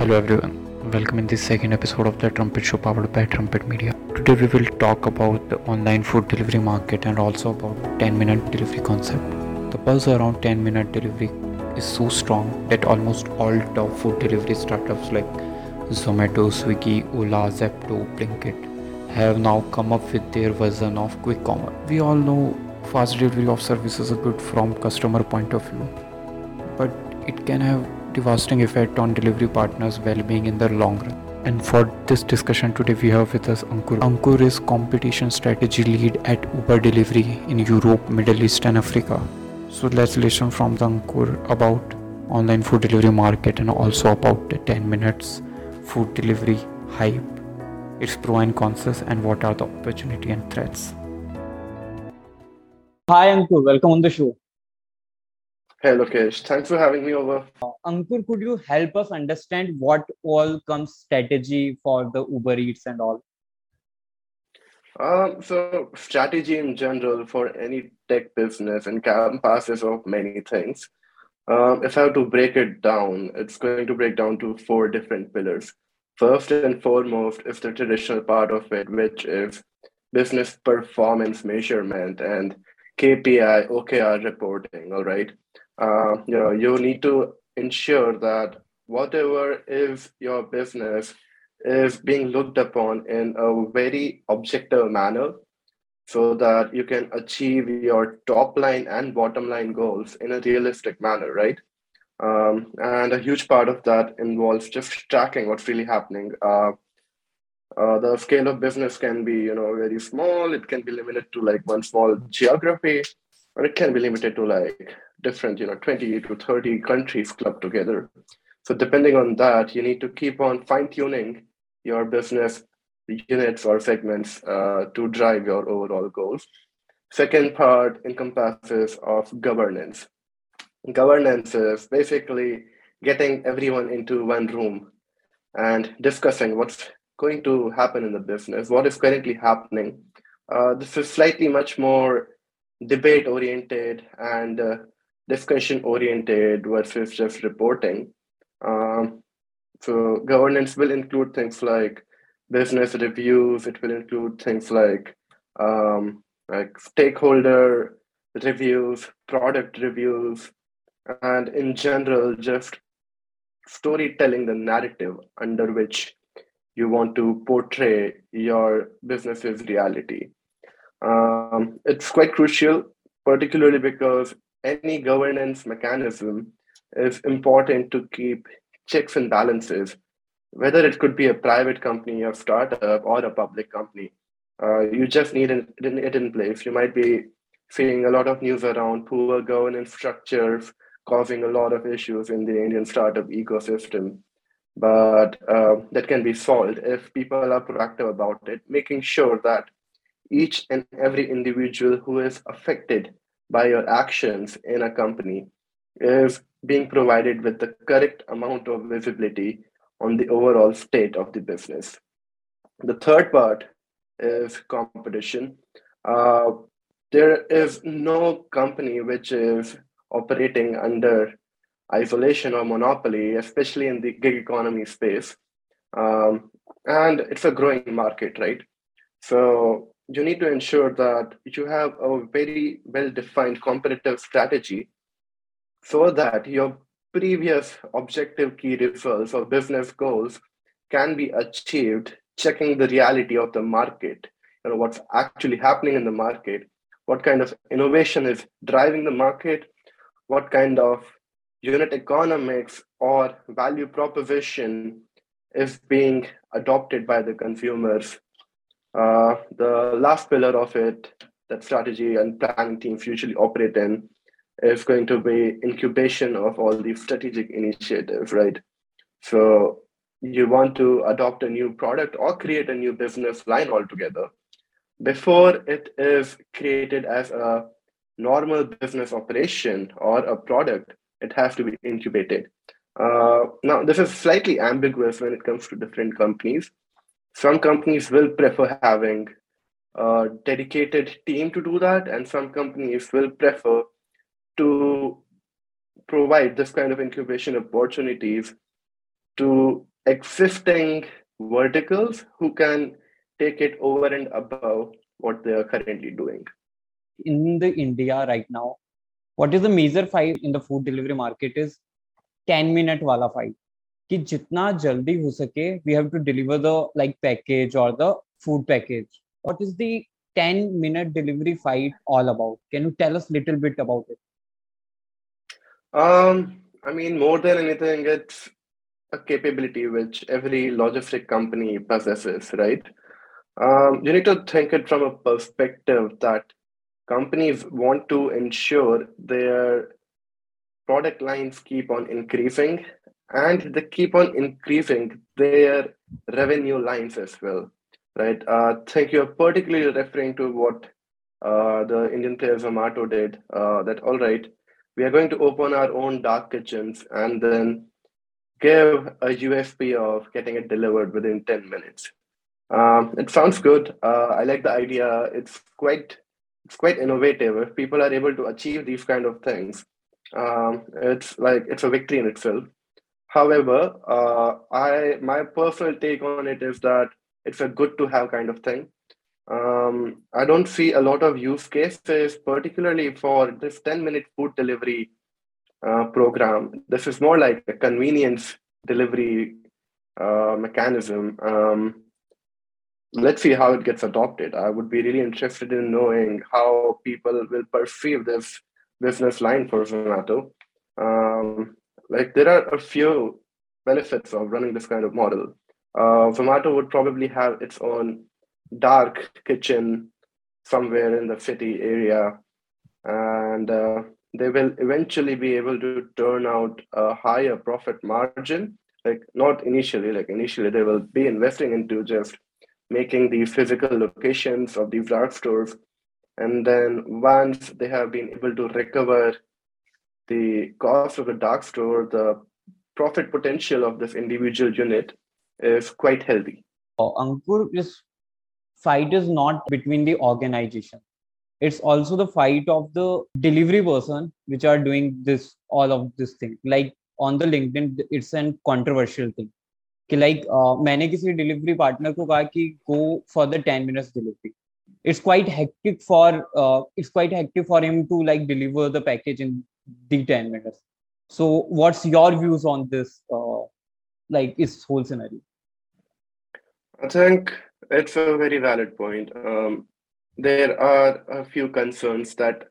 Hello everyone, welcome in this second episode of the Trumpet Show powered by Trumpet Media. Today we will talk about the online food delivery market and also about 10 minute delivery concept. The buzz around 10 minute delivery is so strong that almost all top food delivery startups like Zomato, Swiggy, Ola, Zepto, Blinkit have now come up with their version of quick commerce. We all know fast delivery of services are good from customer point of view, but it can have devastating effect on delivery partners' well-being in the long run. And for this discussion today, we have with us Ankur. Ankur is competition strategy lead at Uber Delivery in Europe, Middle East, and Africa. So let's listen from the Ankur about online food delivery market and also about the 10 minutes food delivery hype, its pro and cons, and what are the opportunity and threats. Hi Ankur, welcome on the show. Hey Lokesh, thanks for having me over. Uh, Ankur, could you help us understand what all comes strategy for the Uber Eats and all? Um, so strategy in general for any tech business encompasses of many things. Um, if I have to break it down, it's going to break down to four different pillars. First and foremost is the traditional part of it, which is business performance measurement and KPI, OKR reporting. All right, uh, you know you need to ensure that whatever is your business is being looked upon in a very objective manner so that you can achieve your top line and bottom line goals in a realistic manner right? Um, and a huge part of that involves just tracking what's really happening. Uh, uh, the scale of business can be you know very small. It can be limited to like one small geography or it can be limited to like different you know 20 to 30 countries clubbed together. So depending on that you need to keep on fine tuning your business units or segments uh, to drive your overall goals. Second part encompasses of governance. Governance is basically getting everyone into one room and discussing what's going to happen in the business what is currently happening. Uh, this is slightly much more debate oriented and uh, discussion oriented versus just reporting. Um, so governance will include things like business reviews. It will include things like um, like stakeholder reviews, product reviews, and in general, just storytelling the narrative under which you want to portray your business's reality. Um, it's quite crucial, particularly because any governance mechanism is important to keep checks and balances, whether it could be a private company, a startup, or a public company. Uh, you just need it in place. You might be seeing a lot of news around poor governance structures causing a lot of issues in the Indian startup ecosystem. But uh, that can be solved if people are proactive about it, making sure that each and every individual who is affected by your actions in a company is being provided with the correct amount of visibility on the overall state of the business. The third part is competition. Uh, there is no company which is operating under isolation or monopoly, especially in the gig economy space. Um, and it's a growing market, right? So you need to ensure that you have a very well defined competitive strategy so that your previous objective key results or business goals can be achieved checking the reality of the market. You know what's actually happening in the market what kind of innovation is driving the market what kind of unit economics or value proposition is being adopted by the consumers uh, the last pillar of it that strategy and planning teams usually operate in is going to be incubation of all the strategic initiatives, right? So you want to adopt a new product or create a new business line altogether. Before it is created as a normal business operation or a product, it has to be incubated. Uh, now, this is slightly ambiguous when it comes to different companies some companies will prefer having a dedicated team to do that, and some companies will prefer to provide this kind of incubation opportunities to existing verticals who can take it over and above what they are currently doing. In the India right now, what is the major fight in the food delivery market is 10 minute wala fight. कि जितना जल्दी हो सके we have to deliver the like package or the food package. What is the 10 minute delivery fight all about? Can you tell us a little bit about it? Um, I mean, more than anything, it's a capability which every logistic company possesses, right? Um, you need to think it from a perspective that companies want to ensure their product lines keep on increasing and they keep on increasing their revenue lines as well, right? Uh, I you're particularly referring to what uh, the Indian player Zomato did. Uh, that all right, we are going to open our own dark kitchens and then give a USP of getting it delivered within 10 minutes. Um, it sounds good. Uh, I like the idea. It's quite it's quite innovative. If people are able to achieve these kind of things, um, it's like it's a victory in itself. However, uh, I my personal take on it is that it's a good to have kind of thing. Um, I don't see a lot of use cases, particularly for this 10 minute food delivery uh, program. This is more like a convenience delivery uh, mechanism. Um, let's see how it gets adopted. I would be really interested in knowing how people will perceive this business line for Zomato. Um, like there are a few benefits of running this kind of model. Uh, Zomato would probably have its own dark kitchen somewhere in the city area, and uh, they will eventually be able to turn out a higher profit margin. Like not initially, like initially they will be investing into just making the physical locations of these dark stores, and then once they have been able to recover the cost of the dark store, the profit potential of this individual unit is quite healthy. Uh, Ankur, this fight is not between the organization it's also the fight of the delivery person which are doing this all of this thing like on the linkedin it's an controversial thing कि like uh, मैंने किसी delivery partner को कहा कि go for the 10 minutes delivery it's quite hectic for uh, it's quite hectic for him to like deliver the package in the 10 minutes so what's your views on this uh, like this whole scenario? I think it's a very valid point. Um, there are a few concerns that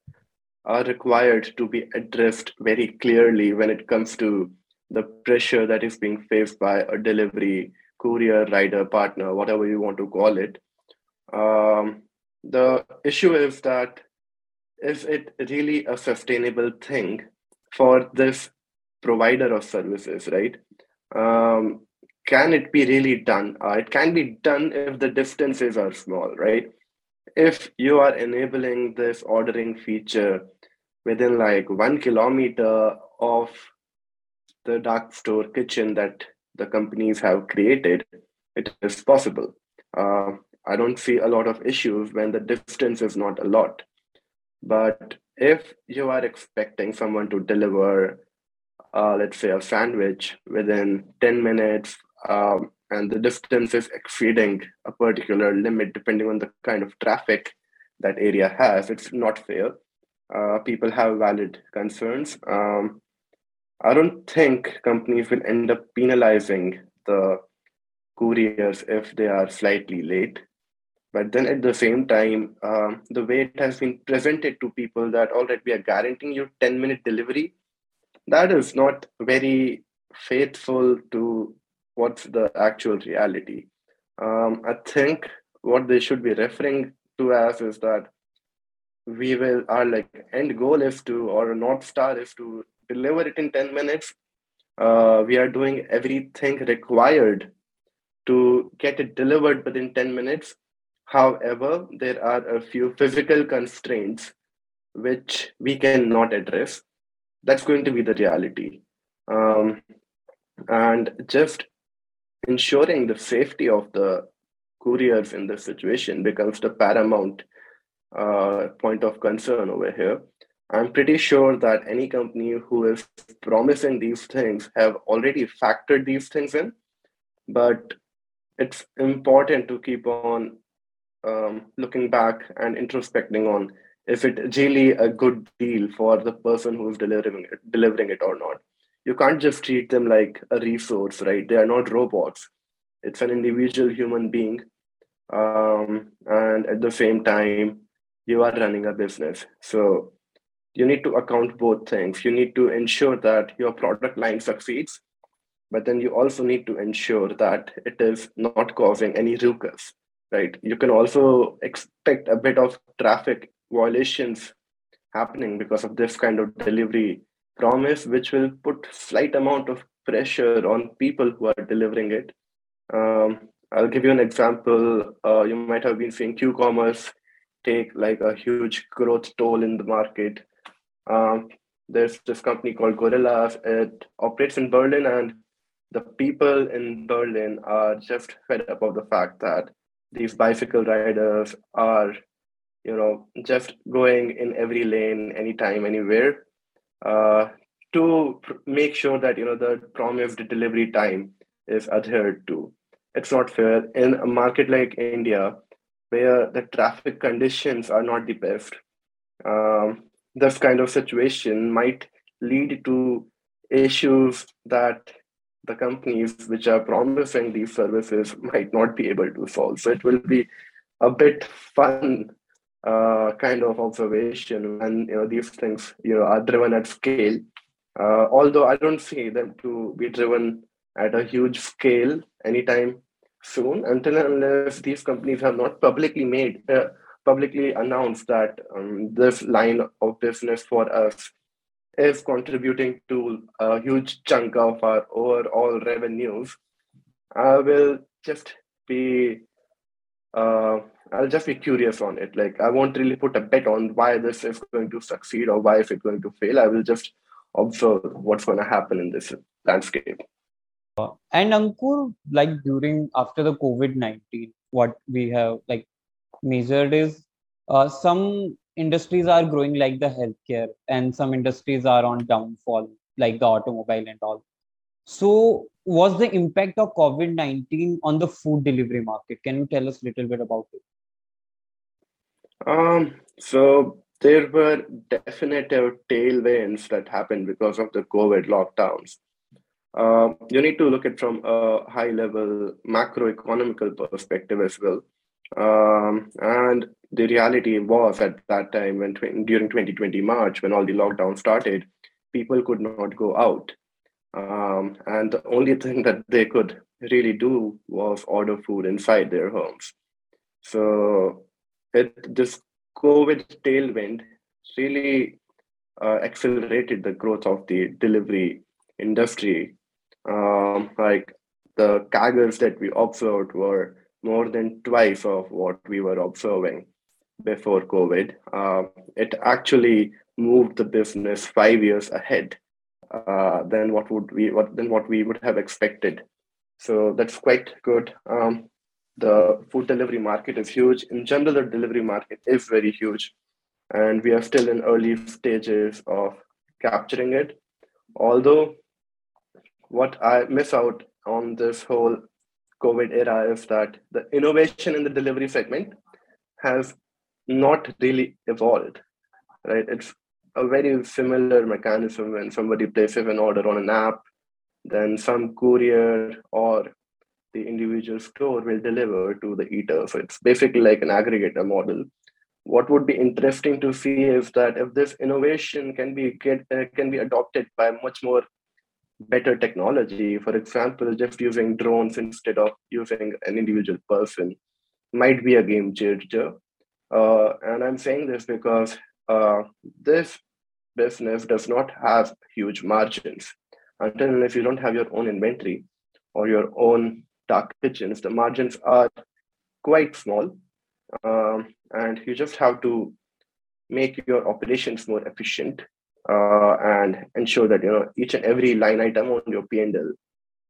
are required to be addressed very clearly when it comes to the pressure that is being faced by a delivery courier rider partner whatever you want to call it. Um, the issue is that is it really a sustainable thing for this provider of services right um, can it be really done uh, it can be done if the distances are small right if you are enabling this ordering feature within like one kilometer of the dark store kitchen that the companies have created, it is possible. Uh, I don't see a lot of issues when the distance is not a lot. But if you are expecting someone to deliver, uh, let's say, a sandwich within 10 minutes, um, and the distance is exceeding a particular limit depending on the kind of traffic that area has, it's not fair. Uh, people have valid concerns. Um, I don't think companies will end up penalizing the couriers if they are slightly late. But then at the same time, um, the way it has been presented to people that all right, we are guaranteeing you 10 minute delivery, that is not very faithful to what's the actual reality. Um, I think what they should be referring to as is that we will our like end goal is to or north star is to deliver it in 10 minutes. Uh, we are doing everything required to get it delivered within 10 minutes. However, there are a few physical constraints which we cannot address. That's going to be the reality. Um, and just ensuring the safety of the couriers in this situation becomes the paramount uh, point of concern over here. I'm pretty sure that any company who is promising these things have already factored these things in. but it's important to keep on um, looking back and introspecting on if it's really a good deal for the person who's delivering it, delivering it or not. You can't just treat them like a resource, right? They are not robots. It's an individual human being, um, and at the same time, you are running a business. So you need to account both things. You need to ensure that your product line succeeds, but then you also need to ensure that it is not causing any ruckus, right? You can also expect a bit of traffic violations happening because of this kind of delivery promise, which will put slight amount of pressure on people who are delivering it. Um, I'll give you an example. Uh, you might have been seeing Q-commerce take like a huge growth toll in the market. Um, there's this company called Gorillas. It operates in Berlin, and the people in Berlin are just fed up of the fact that these bicycle riders are you know just going in every lane anytime anywhere uh, to pr- make sure that you know the promised delivery time is adhered to. It's not fair. In a market like india where the traffic conditions are not the best um, this kind of situation might lead to issues that the companies which are promising these services might not be able to solve. So it will be a bit fun uh, kind of observation and you know these things you know are driven at scale. Uh, although i don't see them to be driven at a huge scale anytime soon until unless these companies have not publicly made uh, publicly announced that um, this line of business for us is contributing to a huge chunk of our overall revenues i will just be uh, I'll just be curious on it. Like I won't really put a bet on why this is going to succeed or why is it going to fail. I will just observe what's going to happen in this landscape. And Ankur, like during after the COVID nineteen, what we have like measured is uh, some industries are growing like the healthcare, and some industries are on downfall, like the automobile and all. So, was the impact of COVID 19 on the food delivery market? Can you tell us a little bit about it? Um, so there were definitive tailwinds that happened because of the COVID lockdowns. Uh, you need to look at from a high level macroeconomical perspective as well. Um, and the reality was at that time when during 2020 March, when all the lockdown started, people could not go out. Um, and the only thing that they could really do was order food inside their homes. So it, this COVID tailwind really uh, accelerated the growth of the delivery industry. Um, like the CAGRs that we observed were more than twice of what we were observing before COVID. Uh, it actually moved the business five years ahead uh, than what would we what than what we would have expected. So that's quite good. Um, the food delivery market is huge. In general, the delivery market is very huge, and we are still in early stages of capturing it. Although, what I miss out on this whole COVID era is that the innovation in the delivery segment has not really evolved. Right? It's a very similar mechanism when somebody places an order on an app, then some courier or the individual store will deliver to the eater. So it's basically like an aggregator model. What would be interesting to see is that if this innovation can be get, uh, can be adopted by much more better technology, for example, just using drones instead of using an individual person, might be a game changer. Uh, and I'm saying this because uh, this business does not have huge margins until if you don't have your own inventory or your own dark kitchens, the margins are quite small. Um, and you just have to make your operations more efficient uh, and ensure that you know each and every line item on your P&L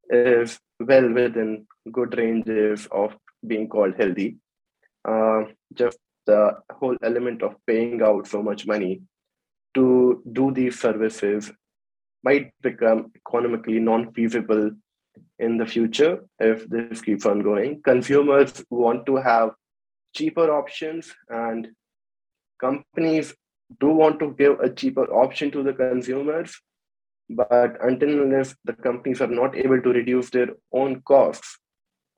is well within good ranges of being called healthy. Uh, just the whole element of paying out so much money to do these services might become economically non-feasible in the future if this keeps on going. Consumers want to have cheaper options, and companies do want to give a cheaper option to the consumers. But until unless the companies are not able to reduce their own costs,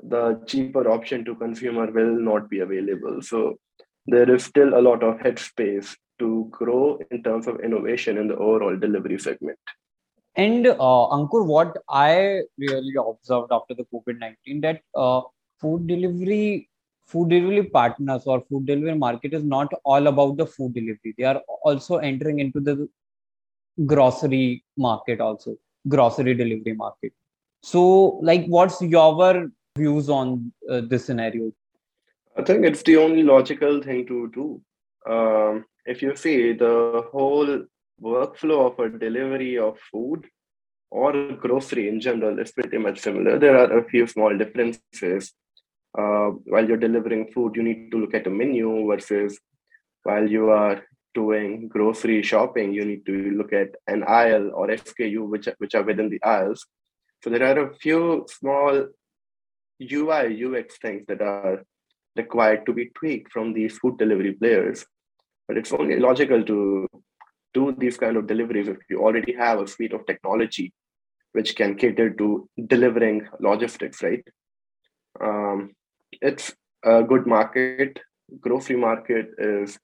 the cheaper option to consumer will not be available. So there is still a lot of headspace to grow in terms of innovation in the overall delivery segment. And uh, Ankur, what I really observed after the COVID nineteen that uh, food delivery, food delivery partners or food delivery market is not all about the food delivery. They are also entering into the grocery market, also grocery delivery market. So, like, what's your views on uh, this scenario? I think it's the only logical thing to do. Um, if you see the whole workflow of a delivery of food or grocery in general is pretty much similar. There are a few small differences. Uh, while you're delivering food, you need to look at a menu versus while you are doing grocery shopping, you need to look at an aisle or SKU which, which are within the aisles. So there are a few small UI, UX things that are required to be tweaked from these food delivery players. But it's only logical to do these kind of deliveries if you already have a suite of technology which can cater to delivering logistics, right? Um, it's a good market. Grocery market is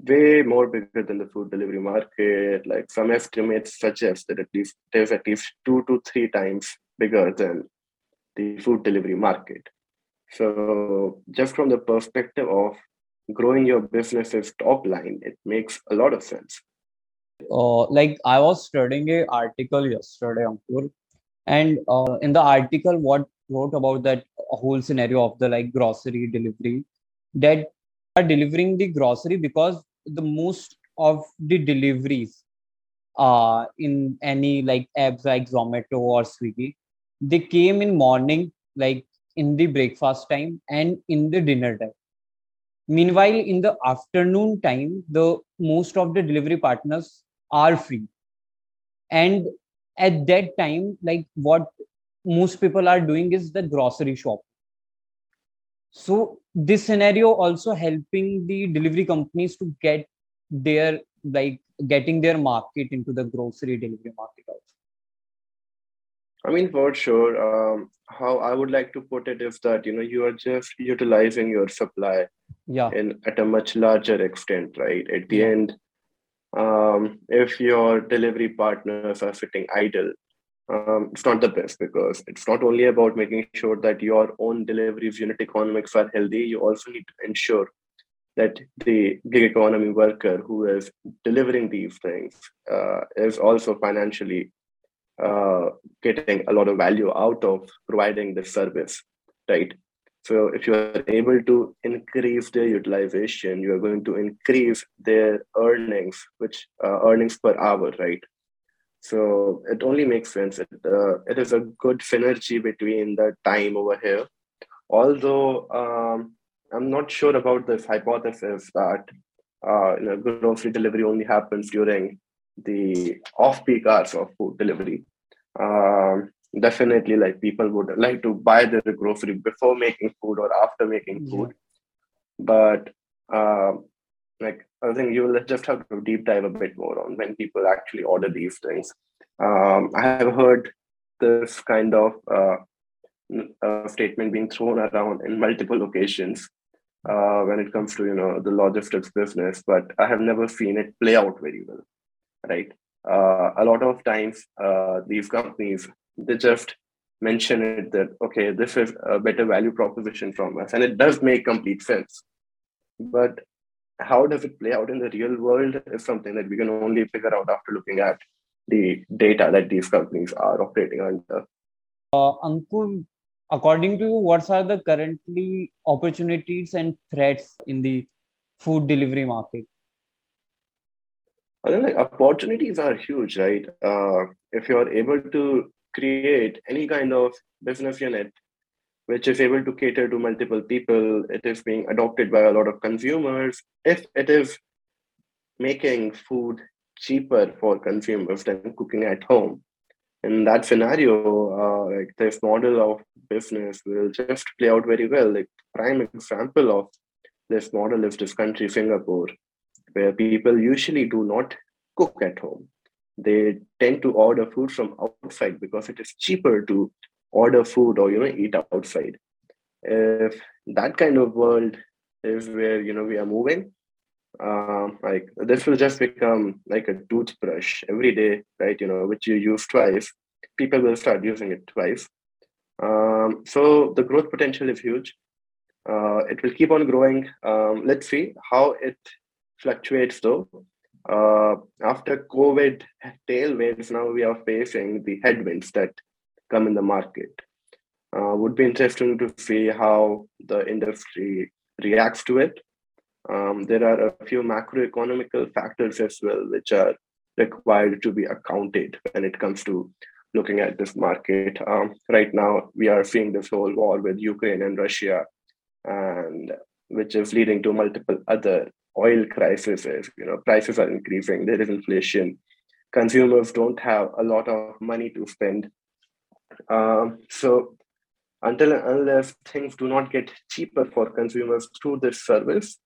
way more bigger than the food delivery market. Like some estimates suggest that at least there's at least two to three times bigger than the food delivery market. So just from the perspective of growing your business's top line, it makes a lot of sense. Uh, like I was studying a article yesterday, Ankur, and uh, in the article, what wrote about that whole scenario of the like grocery delivery, that are delivering the grocery because the most of the deliveries uh in any like apps like Zomato or Swiggy, they came in morning, like in the breakfast time and in the dinner time. Meanwhile in the afternoon time the most of the delivery partners are free. And at that time like what most people are doing is the grocery shop so this scenario also helping the delivery companies to get their like getting their market into the grocery delivery market also I mean, for sure. Um, how I would like to put it is that you know you are just utilizing your supply, yeah, in at a much larger extent, right? At the end, um, if your delivery partners are sitting idle, um, it's not the best because it's not only about making sure that your own deliveries unit economics are healthy. You also need to ensure that the gig economy worker who is delivering these things uh, is also financially uh, getting a lot of value out of providing this service, right? So if you are able to increase their utilization, you are going to increase their earnings, which uh, earnings per hour, right? So it only makes sense. It, uh, it is a good synergy between the time over here. Although um, I'm not sure about this hypothesis that uh, you know, grocery delivery only happens during the off-peak hours of food delivery. Um, definitely, like people would like to buy their grocery before making food or after making food. But um, like I think you will just have to deep dive a bit more on when people actually order these things. Um, I have heard this kind of uh, uh, statement being thrown around in multiple occasions uh, when it comes to you know the logistics business, but I have never seen it play out very well, right? uh, a lot of times uh, these companies they just mention it that okay this is a better value proposition from us and it does make complete sense but how does it play out in the real world is something that we can only figure out after looking at the data that these companies are operating under uh, Ankur, according to you what are the currently opportunities and threats in the food delivery market I think like opportunities are huge, right? Uh, if you're able to create any kind of business unit which is able to cater to multiple people, it is being adopted by a lot of consumers. If it is making food cheaper for consumers than cooking at home, in that scenario, uh, like this model of business will just play out very well. Like prime example of this model is this country, Singapore, where people usually do not cook at home. They tend to order food from outside because it is cheaper to order food or you know eat outside. If that kind of world is where you know we are moving, um, like this will just become like a toothbrush every day, right? You know, which you use twice. People will start using it twice. Um, so the growth potential is huge. Uh, it will keep on growing. Um, let's see how it fluctuates though. Uh, after COVID tailwinds, now we are facing the headwinds that come in the market. Uh, would be interesting to see how the industry reacts to it. Um, there are a few macroeconomical factors as well, which are required to be accounted when it comes to looking at this market. Um, right now, we are seeing this whole war with Ukraine and Russia, and which is leading to multiple other oil crises. You know, prices are increasing. There is inflation. Consumers don't have a lot of money to spend. Um, so until unless things do not get cheaper for consumers through this service,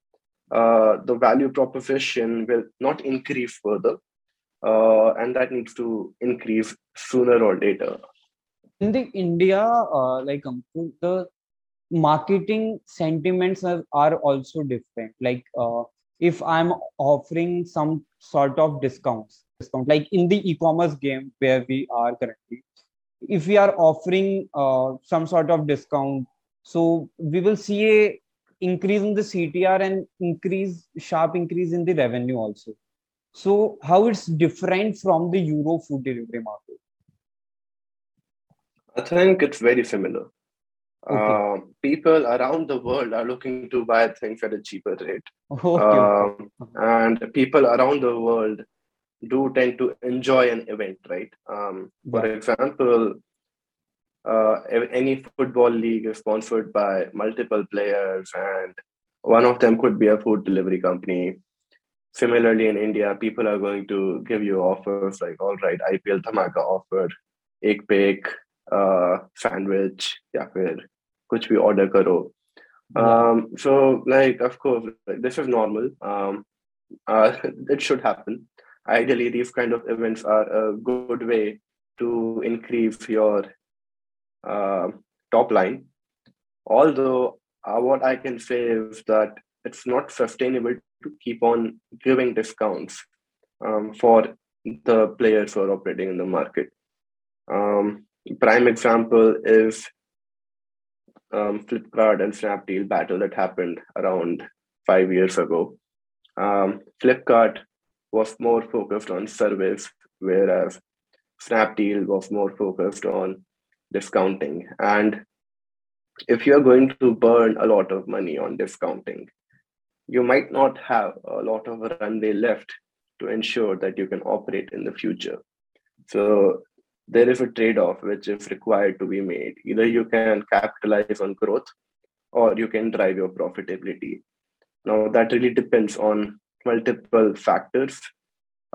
uh, the value proposition will not increase further. Uh, and that needs to increase sooner or later. In the India, uh, like um, the marketing sentiments are, are also different. Like uh, if I'm offering some sort of discounts, discount, like in the e-commerce game where we are currently, if we are offering uh, some sort of discount, so we will see a increase in the CTR and increase sharp increase in the revenue also. So how it's different from the Euro food delivery market? I think it's very similar. Okay. Uh, people around the world are looking to buy things at a cheaper rate. Okay. Um, and people around the world do tend to enjoy an event, right? Um, for example, uh, any football league is sponsored by multiple players, and one of them could be a food delivery company. Similarly, in India, people are going to give you offers like, all right, IPL Dhamaka offer, egg bake, uh, sandwich, yeah, which we order karo. Um, so, like, of course, like, this is normal. Um, uh, it should happen. Ideally, these kind of events are a good way to increase your uh, top line. Although uh, what I can say is that it's not sustainable to keep on giving discounts um, for the players who are operating in the market. Um, prime example is um, Flipkart and Snapdeal battle that happened around five years ago. Um, Flipkart was more focused on service, whereas Snapdeal was more focused on discounting. And if you're going to burn a lot of money on discounting, you might not have a lot of runway left to ensure that you can operate in the future. So there is a trade off which is required to be made. Either you can capitalize on growth or you can drive your profitability. Now, that really depends on multiple factors.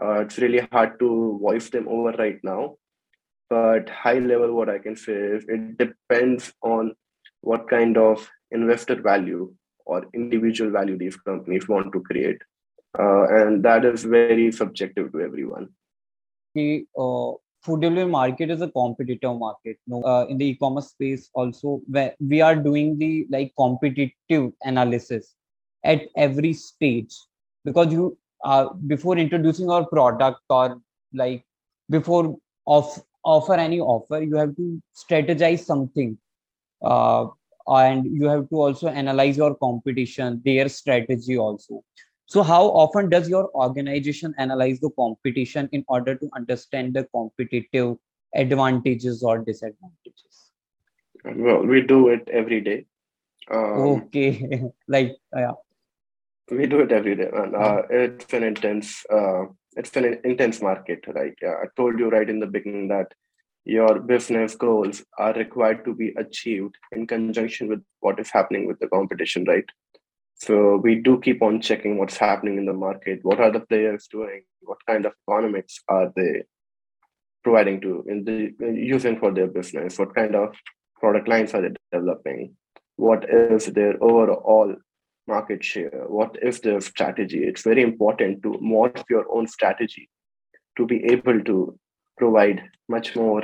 Uh, it's really hard to voice them over right now. But high level what i can say is it depends on what kind of investor value or individual value these companies want to create. Uh, and that is very subjective to everyone. The uh, food delivery market is a competitive market. No uh, in the e-commerce space also where we are doing the like competitive analysis at every stage because you uh, before introducing our product or like before of offer any offer you have to strategize something uh, and you have to also analyze your competition their strategy also. So how often does your organization analyze the competition in order to understand the competitive advantages or disadvantages? Well we do it every day. Um, okay. Like yeah we do it every day and uh, it's an intense uh, it's an intense market right uh, i told you right in the beginning that your business goals are required to be achieved in conjunction with what is happening with the competition right so we do keep on checking what's happening in the market what are the players doing what kind of economics are they providing to in the using for their business? What kind of product lines are they developing? What is their overall market share? What is the strategy? It's very important to morph your own strategy to be able to provide much more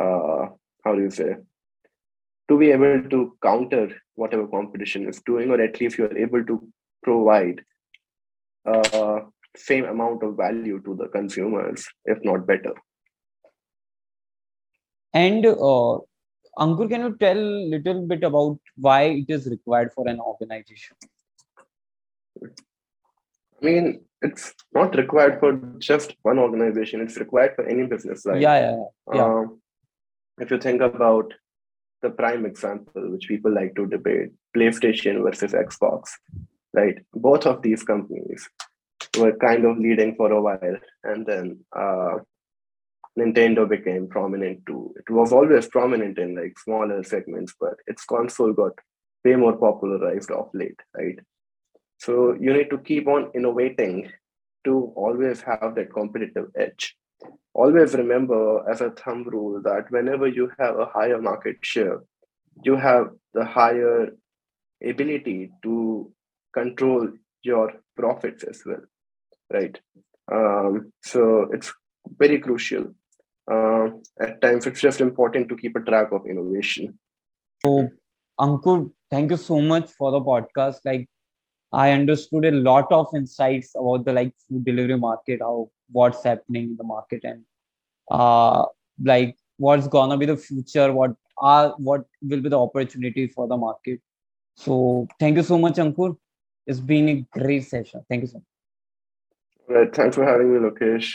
uh, how do you say to be able to counter whatever competition is doing or at least you're able to provide uh, same amount of value to the consumers if not better and uh, ankur can you tell a little bit about why it is required for an organization? I mean it's not required for just one organization. It's required for any business right? Yeah yeah, yeah. Um, if you think about the prime example which people like to debate playstation versus xbox right? Both of these companies were kind of leading for a while and then uh, nintendo became prominent too. It was always prominent in like smaller segments but its console got way more popularized of late right? So you need to keep on innovating to always have that competitive edge. Always remember as a thumb rule that whenever you have a higher market share you have the higher ability to control your profits as well right? Um, so it's very crucial uh, at times it's just important to keep a track of innovation so ankur thank you so much for the podcast like i understood a lot of insights about the like food delivery market how what's happening in the market and uh like what's gonna be the future what are what will be the opportunity for the market so thank you so much ankur it's been a great session. Thank you so much. Right. Thanks for having me, Lokesh.